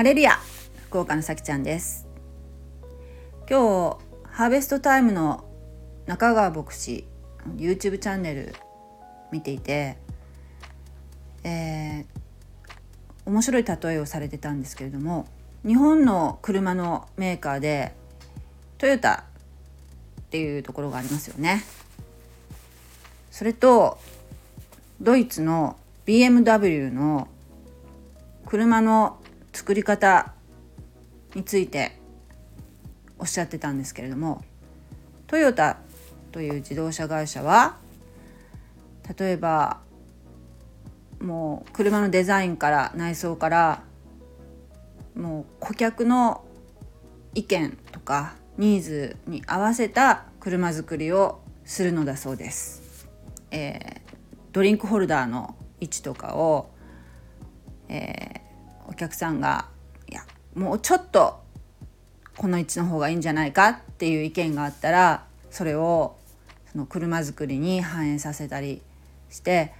ハレルヤ福岡のさきちゃんです今日ハーベストタイムの中川牧師 YouTube チャンネル見ていて、えー、面白い例えをされてたんですけれども日本の車のメーカーでトヨタっていうところがありますよね。それとドイツの BMW の車の作り方についておっしゃってたんですけれどもトヨタという自動車会社は例えばもう車のデザインから内装からもう顧客の意見とかニーズに合わせた車作りをするのだそうです。えー、ドリンクホルダーの位置とかを、えー、客さんがいやもうちょっとこの位置の方がいいんじゃないかっていう意見があったらそれをその車作りに反映させたりして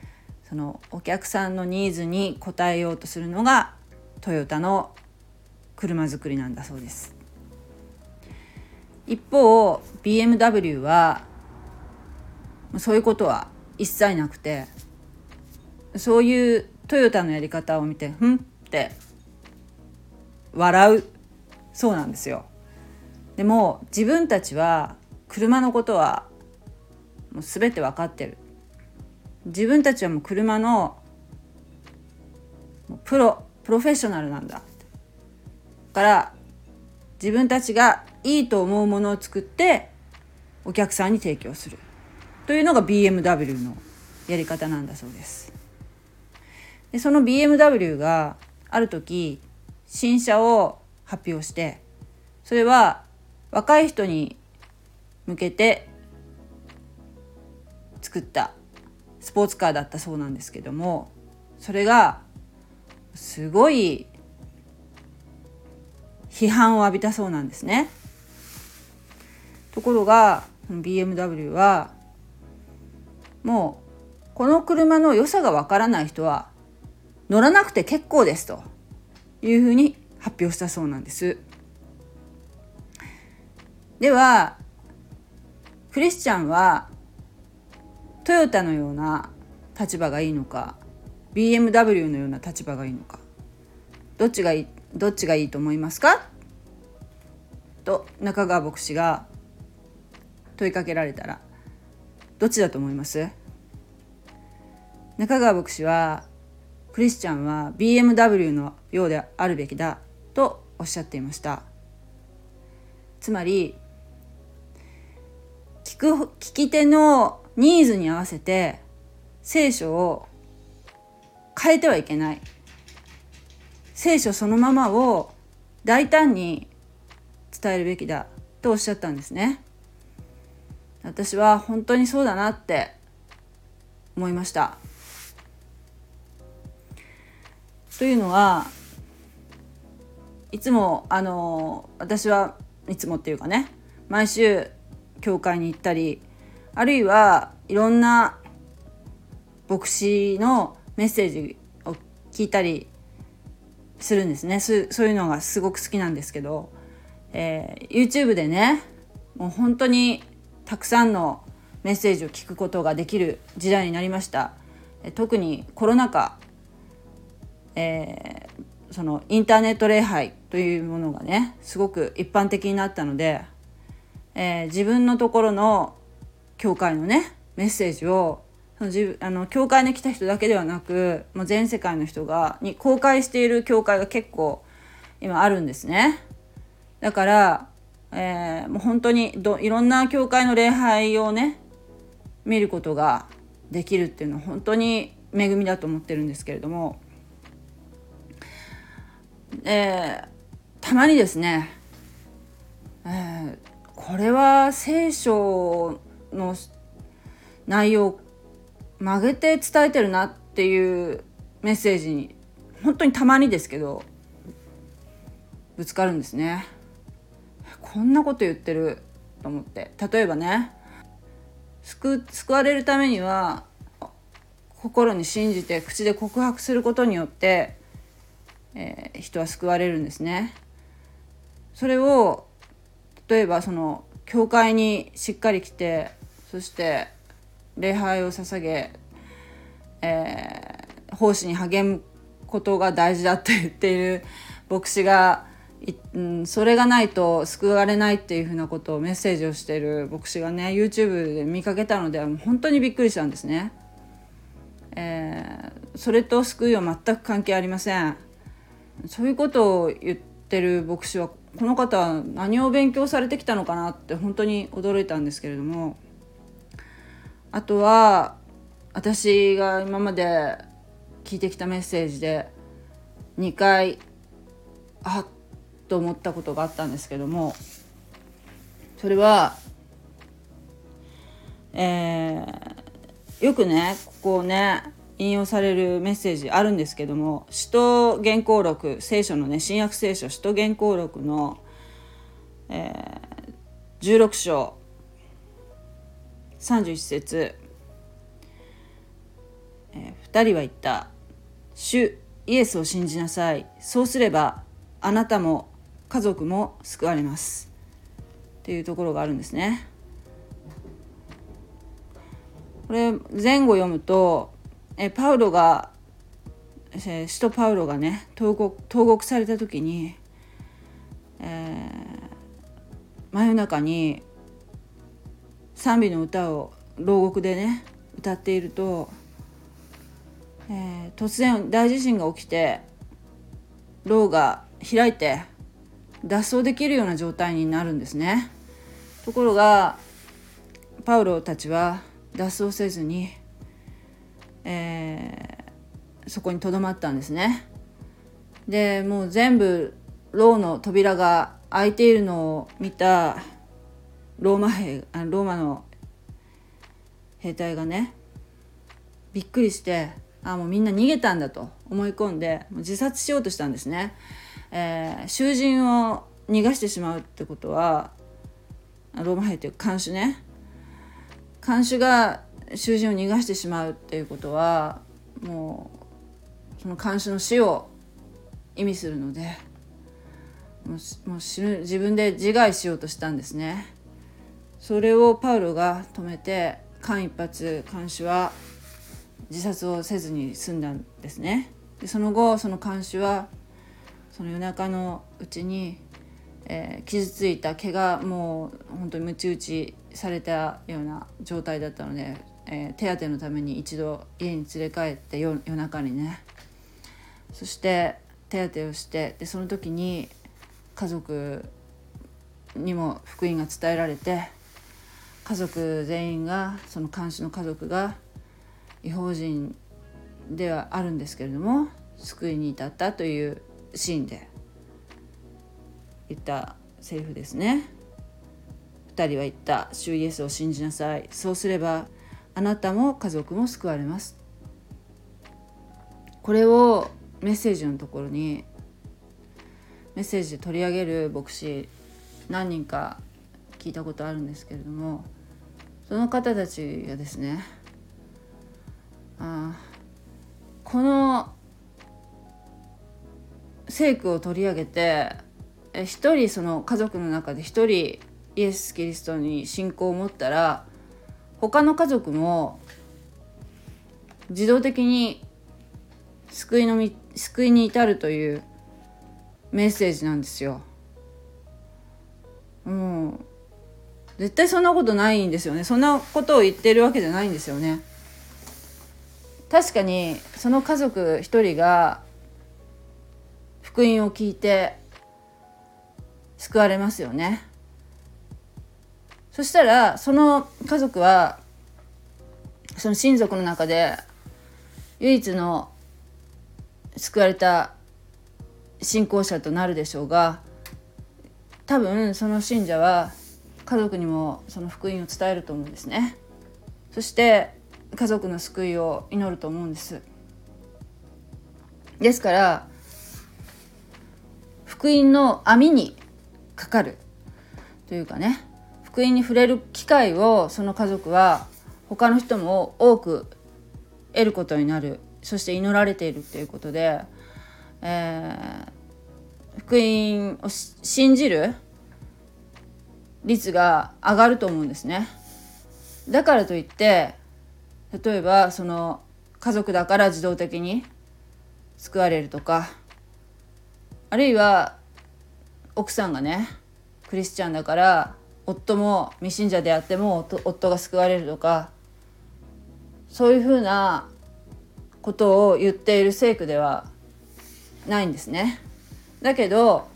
そのお客さんのニーズに応えようとするのがトヨタの車作りなんだそうです。一方 BMW はそういうことは一切なくてそういうトヨタのやり方を見て「ふん」って笑うそうなんですよ。でも自分たちは車のことはもう全て分かってる自分たちはもう車のプロプロフェッショナルなんだだから自分たちがいいと思うものを作ってお客さんに提供するというのが BMW のやり方なんだそうです。でその BMW がある時新車を発表してそれは若い人に向けて作ったスポーツカーだったそうなんですけどもそれがすごい批判を浴びたそうなんですね。ところが BMW はもうこの車の良さがわからない人は乗らなくて結構ですというふうに発表したそうなんです。ではクリスチャンはトヨタのような立場がいいのか BMW のような立場がいいのかどっちがいいどっちがいいと思いますか？と中川牧師が問いかけられたらどっちだと思います？中川牧師はクリスチャンは BMW のようであるべきだとおっしゃっていましたつまり聞く聞き手のニーズに合わせて聖書を変えてはいけない聖書そのままを大胆に伝えるべきだとおっしゃったんですね。私は本当にそうだなって思いました。というのはいつもあの私はいつもっていうかね毎週教会に行ったりあるいはいろんな牧師のメッセージを聞いたりするんですね。そういうのがすごく好きなんですけど、えー、YouTube でねもう本当にたくさんのメッセージを聞くことができる時代になりました。特にコロナ禍、えー、そのインターネット礼拝というものがねすごく一般的になったので、えー、自分のところの教会のねメッセージをその自分あの教会に来た人だけではなくもう全世界の人がに公開している教会が結構今あるんですね。だからえー、もう本当にどいろんな教会の礼拝をね見ることができるっていうのは本当に恵みだと思ってるんですけれども、えー、たまにですね、えー、これは聖書の内容を曲げて伝えてるなっていうメッセージに本当にたまにですけどぶつかるんですね。こんなこと言ってると思って例えばね救救われるためには心に信じて口で告白することによってえー、人は救われるんですね。それを例えばその教会にしっかり来てそして礼拝を捧げ、えー、奉仕に励むことが大事だって言っている牧師がうん、それがないと救われないっていうふうなことをメッセージをしている牧師がね YouTube で見かけたので本当にびっくりしたんですね。えー、それと救いは全く関係ありません。そういうことを言ってる牧師はこの方何を勉強されてきたのかなって本当に驚いたんですけれども。あとは私が今まで聞いてきたメッセージで2回あっと思ったことがあったんですけども。それは、えー、よくねここね引用されるメッセージあるんですけども使徒原稿録聖書のね新約聖書使徒原稿録の、えー、16章31節、えー、2人は言った「主イエスを信じなさい。そうすればあなたも家族も救われます。っていうところがあるんですね。これ前後読むとえパウロが使徒パウロがね投獄投獄された時に、えー、真夜中に賛美の歌を牢獄でね歌っていると、えー、突然大地震が起きて牢が開いて脱走できるような状態になるんですね。ところがパウロたちは脱走せずに、えー、そこにとどまったんですね。でもう全部牢の扉が開いているのを見たローマ兵あローマの兵隊がねびっくりしてあもうみんな逃げたんだと思い込んで自殺しようとしたんですね。えー、囚人を逃がしてしまうってことはローマ兵という看守ね。看守が囚人を逃がしてしまうっていうことはもうその看守の死を意味するのでもうもう死ぬ自分で自害しようとしたんですね。それをパウロが止めて間一髪看守は自殺をせずに済んだんですね。でその後その看守はその夜中のうちに、えー、傷ついた毛がもう本当にムチ打ちされたような状態だったので、えー、手当てのために一度家に連れ帰って夜中にね。そして手当てをしてでその時に家族にも福音が伝えられて家族全員がその監視の家族が違法人ではあるんですけれども救いに至ったというシーンで言ったセリフですね。2人は言った「主イエスを信じなさい。そうすればあなたも家族も救われます」これをメッセージのところにメッセージで取り上げる牧師何人か聞いたことあるんですけれどもその方たちがですねあこの聖句を取り上げて一人その家族の中で一人イエス・キリストに信仰を持ったら他の家族も自動的に救いのみ救いに至るというメッセージなんですよ。もう絶対そんなことないんですよねそんなことを言ってるわけじゃないんですよね。確かにその家族一人が福音を聞いて救われますよねそしたらその家族はその親族の中で唯一の救われた信仰者となるでしょうが多分その信者は家族にもその福音を伝えると思うんですね。そして家族の救いを祈ると思うんです。ですから福音の網にかかるというかね。福音に触れる機会をその家族は他の人も多く得ることになるそして祈られているっていうことで、えー、福音を信じる率が上がると思うんですね。だからといって例えばその家族だから自動的に救われるとかあるいは奥さんがねクリスチャンだから夫も未信者であっても夫が救われるとかそういうふうなことを言っている聖句ではないんですね。だけど、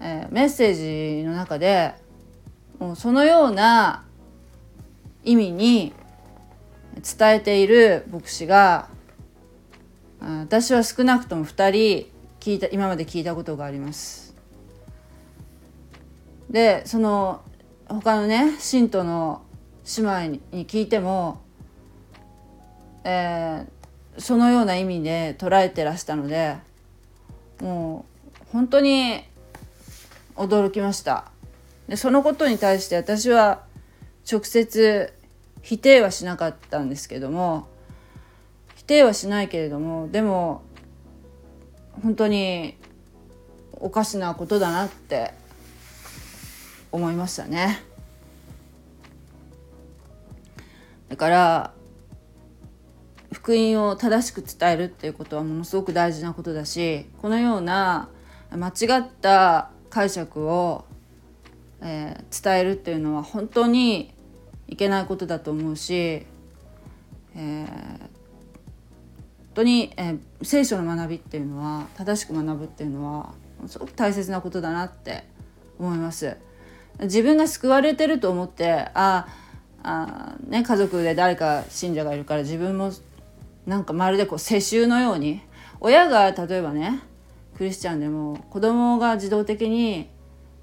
えー、メッセージの中でもうそのような意味に伝えている牧師が私は少なくとも2人聞いた今まで聞いたことがあります。でその他のね信徒の姉妹に聞いても、えー、そのような意味で捉えてらしたのでもう本当に驚きました。でそのことに対して私は直接否定はしなかったんですけども否定はしないけれどもでも本当におかしなことだなって思いましたね。だから福音を正しく伝えるっていうことはものすごく大事なことだしこのような間違った解釈を、えー、伝えるっていうのは本当にいけないことだと思うし、えー、本当に、えー、聖書の学びっていうのは正しく学ぶっていうのはすごく大切なことだなって思います。自分が救われてると思ってああ、ね、家族で誰か信者がいるから自分もなんかまるでこう世襲のように親が例えばねクリスチャンでも子供が自動的に、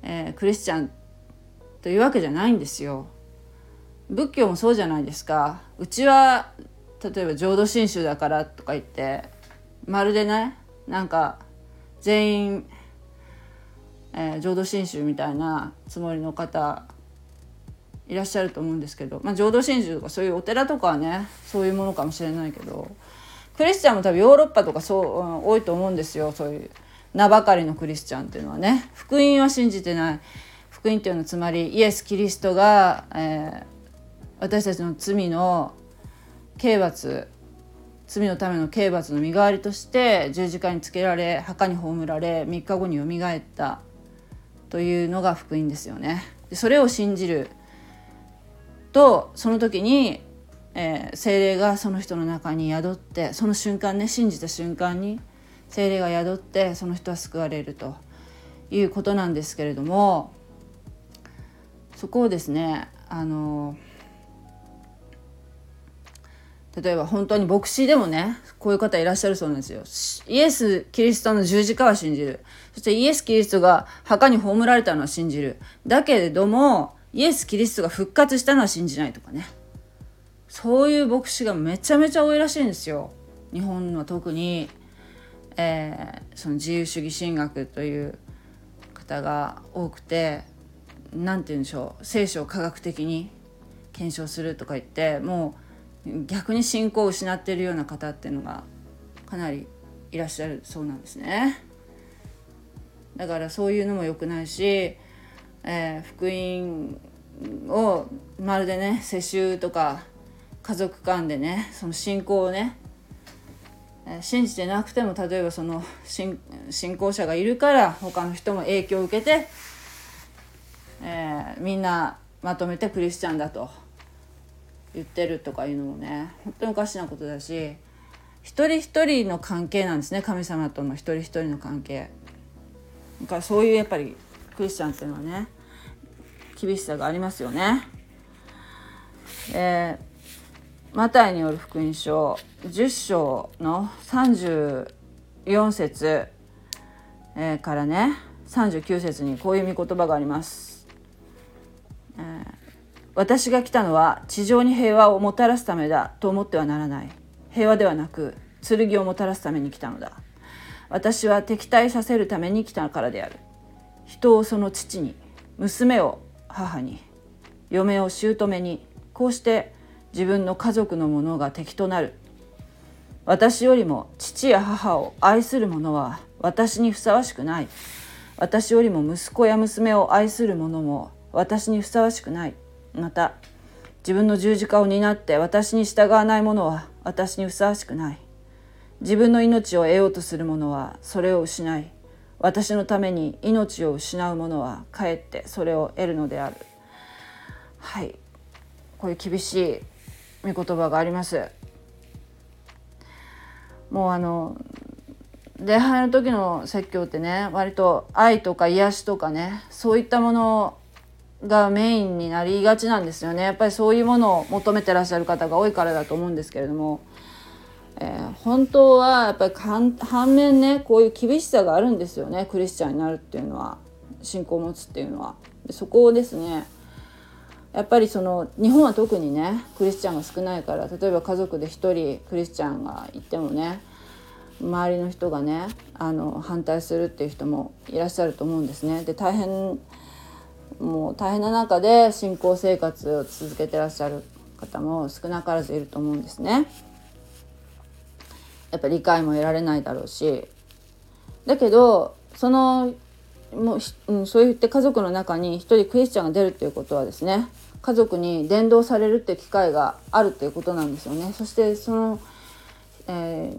えー、クリスチャンというわけじゃないんですよ。仏教もそうじゃないですか。うちは例えば浄土真宗だからとか言ってまるでねなんか全員、えー、浄土真宗みたいなつもりの方いらっしゃると思うんですけど、まあ、浄土真宗とかそういうお寺とかはねそういうものかもしれないけどクリスチャンも多分ヨーロッパとかそう、うん、多いと思うんですよ。そういう名ばかりのクリスチャンっていうのはね。福音は信じてない。福音っていうのはつまりイエス・キリストが、えー、私たちの罪の刑罰罪のための刑罰の身代わりとして十字架につけられ墓に葬られ3日後によみがえった。というのが福音ですよね。でそれを信じるとその時に、えー、精霊がその人の中に宿ってその瞬間ね信じた瞬間に精霊が宿ってその人は救われるということなんですけれどもそこをですねあの例えば本当に牧師でもねこういう方いらっしゃるそうなんですよ。イエス・キリストの十字架は信じる。そしてイエス・キリストが墓に葬られたのは信じる。だけれどもイエス・キリストが復活したのは信じないとかねそういう牧師がめちゃめちゃ多いらしいんですよ日本は特に、えー、その自由主義神学という方が多くて何て言うんでしょう聖書を科学的に検証するとか言ってもう逆に信仰を失っているような方っていうのがかなりいらっしゃるそうなんですね。だからそういうのも良くないしえー、福音をまるでね世襲とか家族間でねその信仰をね、え、信じてなくても例えばその信仰者がいるから他の人も影響を受けて、えー、みんなまとめてクリスチャンだと言ってるとかいうのもね本当におかしなことだし一人一人の関係なんですね神様との一人一人の関係。だからそういうやっぱりクリスチャンっていうのはね厳しさがありますよね。えー、マタイによる福音書10章の34節、えー、からね39節にこういう御言葉があります。えー、私が来たのは地上に平和をもたらすためだと思ってはならない。平和ではなく剣をもたらすために来たのだ。私は敵対させるために来たからである。人をその父に娘を母に嫁を姑にこうして自分の家族のものが敵となる。私よりも父や母を愛する者は私にふさわしくない。私よりも息子や娘を愛する者も私にふさわしくない。また自分の十字架を担って私に従わない者は私にふさわしくない。自分の命を得ようとする者はそれを失い私のために命を失う者はかえってそれを得るのである。はい。こういう厳しい御言葉があります。もうあの礼拝の時の説教ってね割と愛とか癒しとかねそういったものがメインになりがちなんですよねやっぱりそういうものを求めてらっしゃる方が多いからだと思うんですけれども、えー、本当はやっぱり反面ねこういう厳しさがあるんですよねクリスチャンになるっていうのは信仰を持つっていうのは。でそこをですねやっぱりその日本は特にねクリスチャンが少ないから例えば家族で1人クリスチャンがいてもね周りの人がねあの反対するっていう人もいらっしゃると思うんですね。で大変もう大変な中で信仰生活を続けてらっしゃる方も少なからずいると思うんですね。やっぱ理解も得られないだろうしだけどそのもう、うん、そう言って家族の中に一人クリスチャンが出るっていうことはですね家族に伝道されるって機会があるっていうことなんですよね。そしてその、え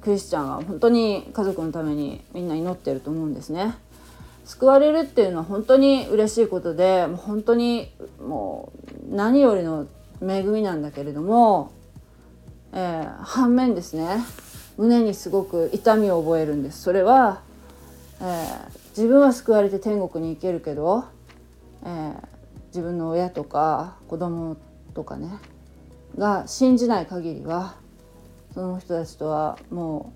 ー、クリスチャンは本当に家族のためにみんな祈ってると思うんですね。救われるっていうのは本当に嬉しいことでもう本当にもう何よりの恵みなんだけれども、えー、反面ですね胸にすごく痛みを覚えるんです。それは、えー、自分は救われて天国に行けるけど、えー、自分の親とか子供とかねが信じない限りはその人たちとはも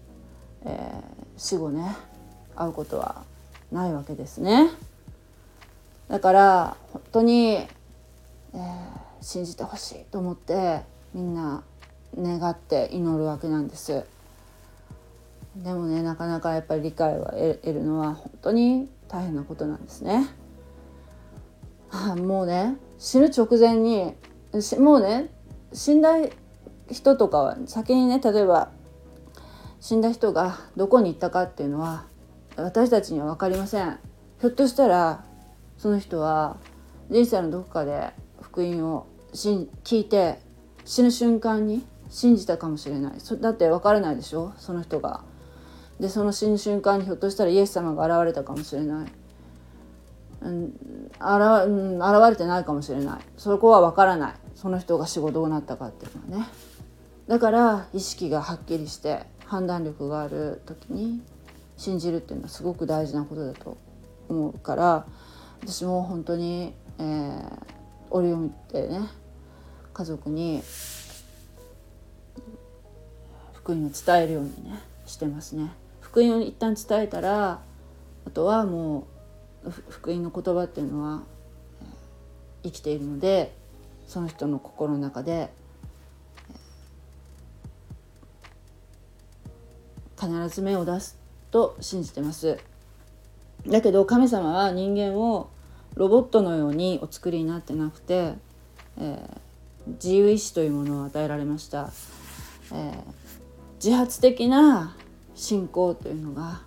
う、えー、死後ね会うことはないわけですね。だから本当に、えー、信じてほしいと思ってみんな願って祈るわけなんです。でもねなかなかやっぱり理解を得るのは本当に大変なことなんですね。あ、もうね死ぬ直前にもうね死んだ人とかは先にね例えば死んだ人がどこに行ったかっていうのは私たちには分かりません。ひょっとしたらその人は人生のどこかで福音を聞いて死ぬ瞬間に信じたかもしれない。だって分からないでしょ？その人が。でその死ぬ瞬間にひょっとしたらイエス様が現れたかもしれない。うん、現うん、現れてないかもしれない。そこは分からない。その人が死後どうなったかっていうのはね。だから意識がはっきりして判断力がある時に信じるっていうのはすごく大事なことだと思うから私も本当に、えー、折を見てね家族に福音を伝えるようにねしてますね。福音を一旦伝えたらあとはもう福音の言葉っていうのは生きているのでその人の心の中で必ず芽を出すと信じてます。だけど神様は人間をロボットのようにお作りになってなくて、えー、自由意志というものを与えられました、えー、自発的な信仰というのが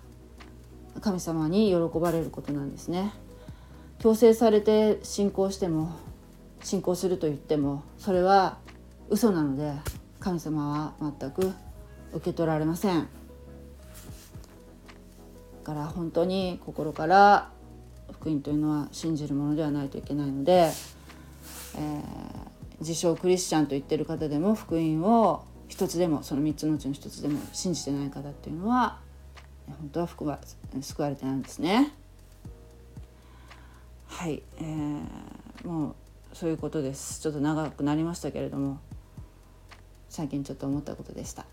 神様に喜ばれることなんですね。強制されて信仰しても信仰すると言ってもそれは嘘なので神様は全く受け取られません。から本当に心から福音というのは信じるものではないといけないので、えー、自称クリスチャンと言ってる方でも福音を一つでもその3つのうちの一つでも信じてない方っていうのは本当は救わ救われてないんですね。はい、えー、もうそういうことですちょっと長くなりましたけれども最近ちょっと思ったことでした。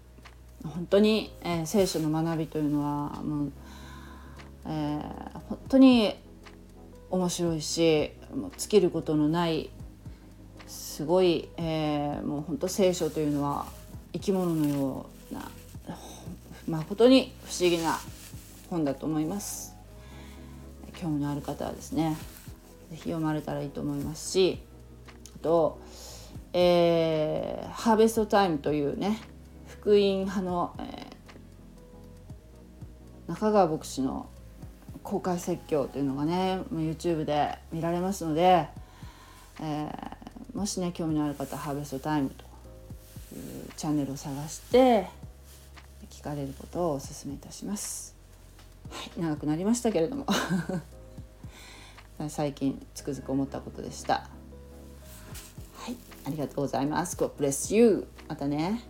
本当に、えー、聖書の学びというのはもうえー、本当に面白いしもう尽きることのないすごい、えー、もう本当聖書というのは生き物のような誠に不思議な本だと思います。興味のある方はですね是非読まれたらいいと思いますしあと、えー、ハーベストタイムというね福音派の、えー、中川牧師の公開説教というのがね YouTube で見られますので、えー、もしね興味のある方ハーベストタイムというチャンネルを探して聞かれることをお勧めいたします。はい、長くなりましたけれども 最近つくづく思ったことでした。はい、ありがとうございます。God bless you. またね。